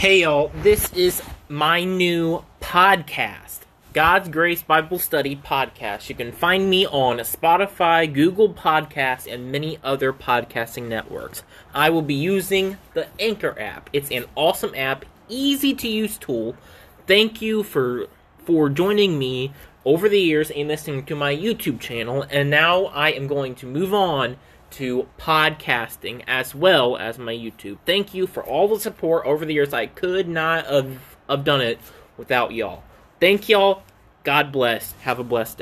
Hey y'all, this is my new podcast, God's Grace Bible Study Podcast. You can find me on Spotify, Google Podcasts, and many other podcasting networks. I will be using the Anchor app. It's an awesome app, easy to use tool. Thank you for for joining me over the years and listening to my YouTube channel. And now I am going to move on to podcasting as well as my YouTube. Thank you for all the support over the years. I could not have, have done it without y'all. Thank y'all. God bless. Have a blessed day.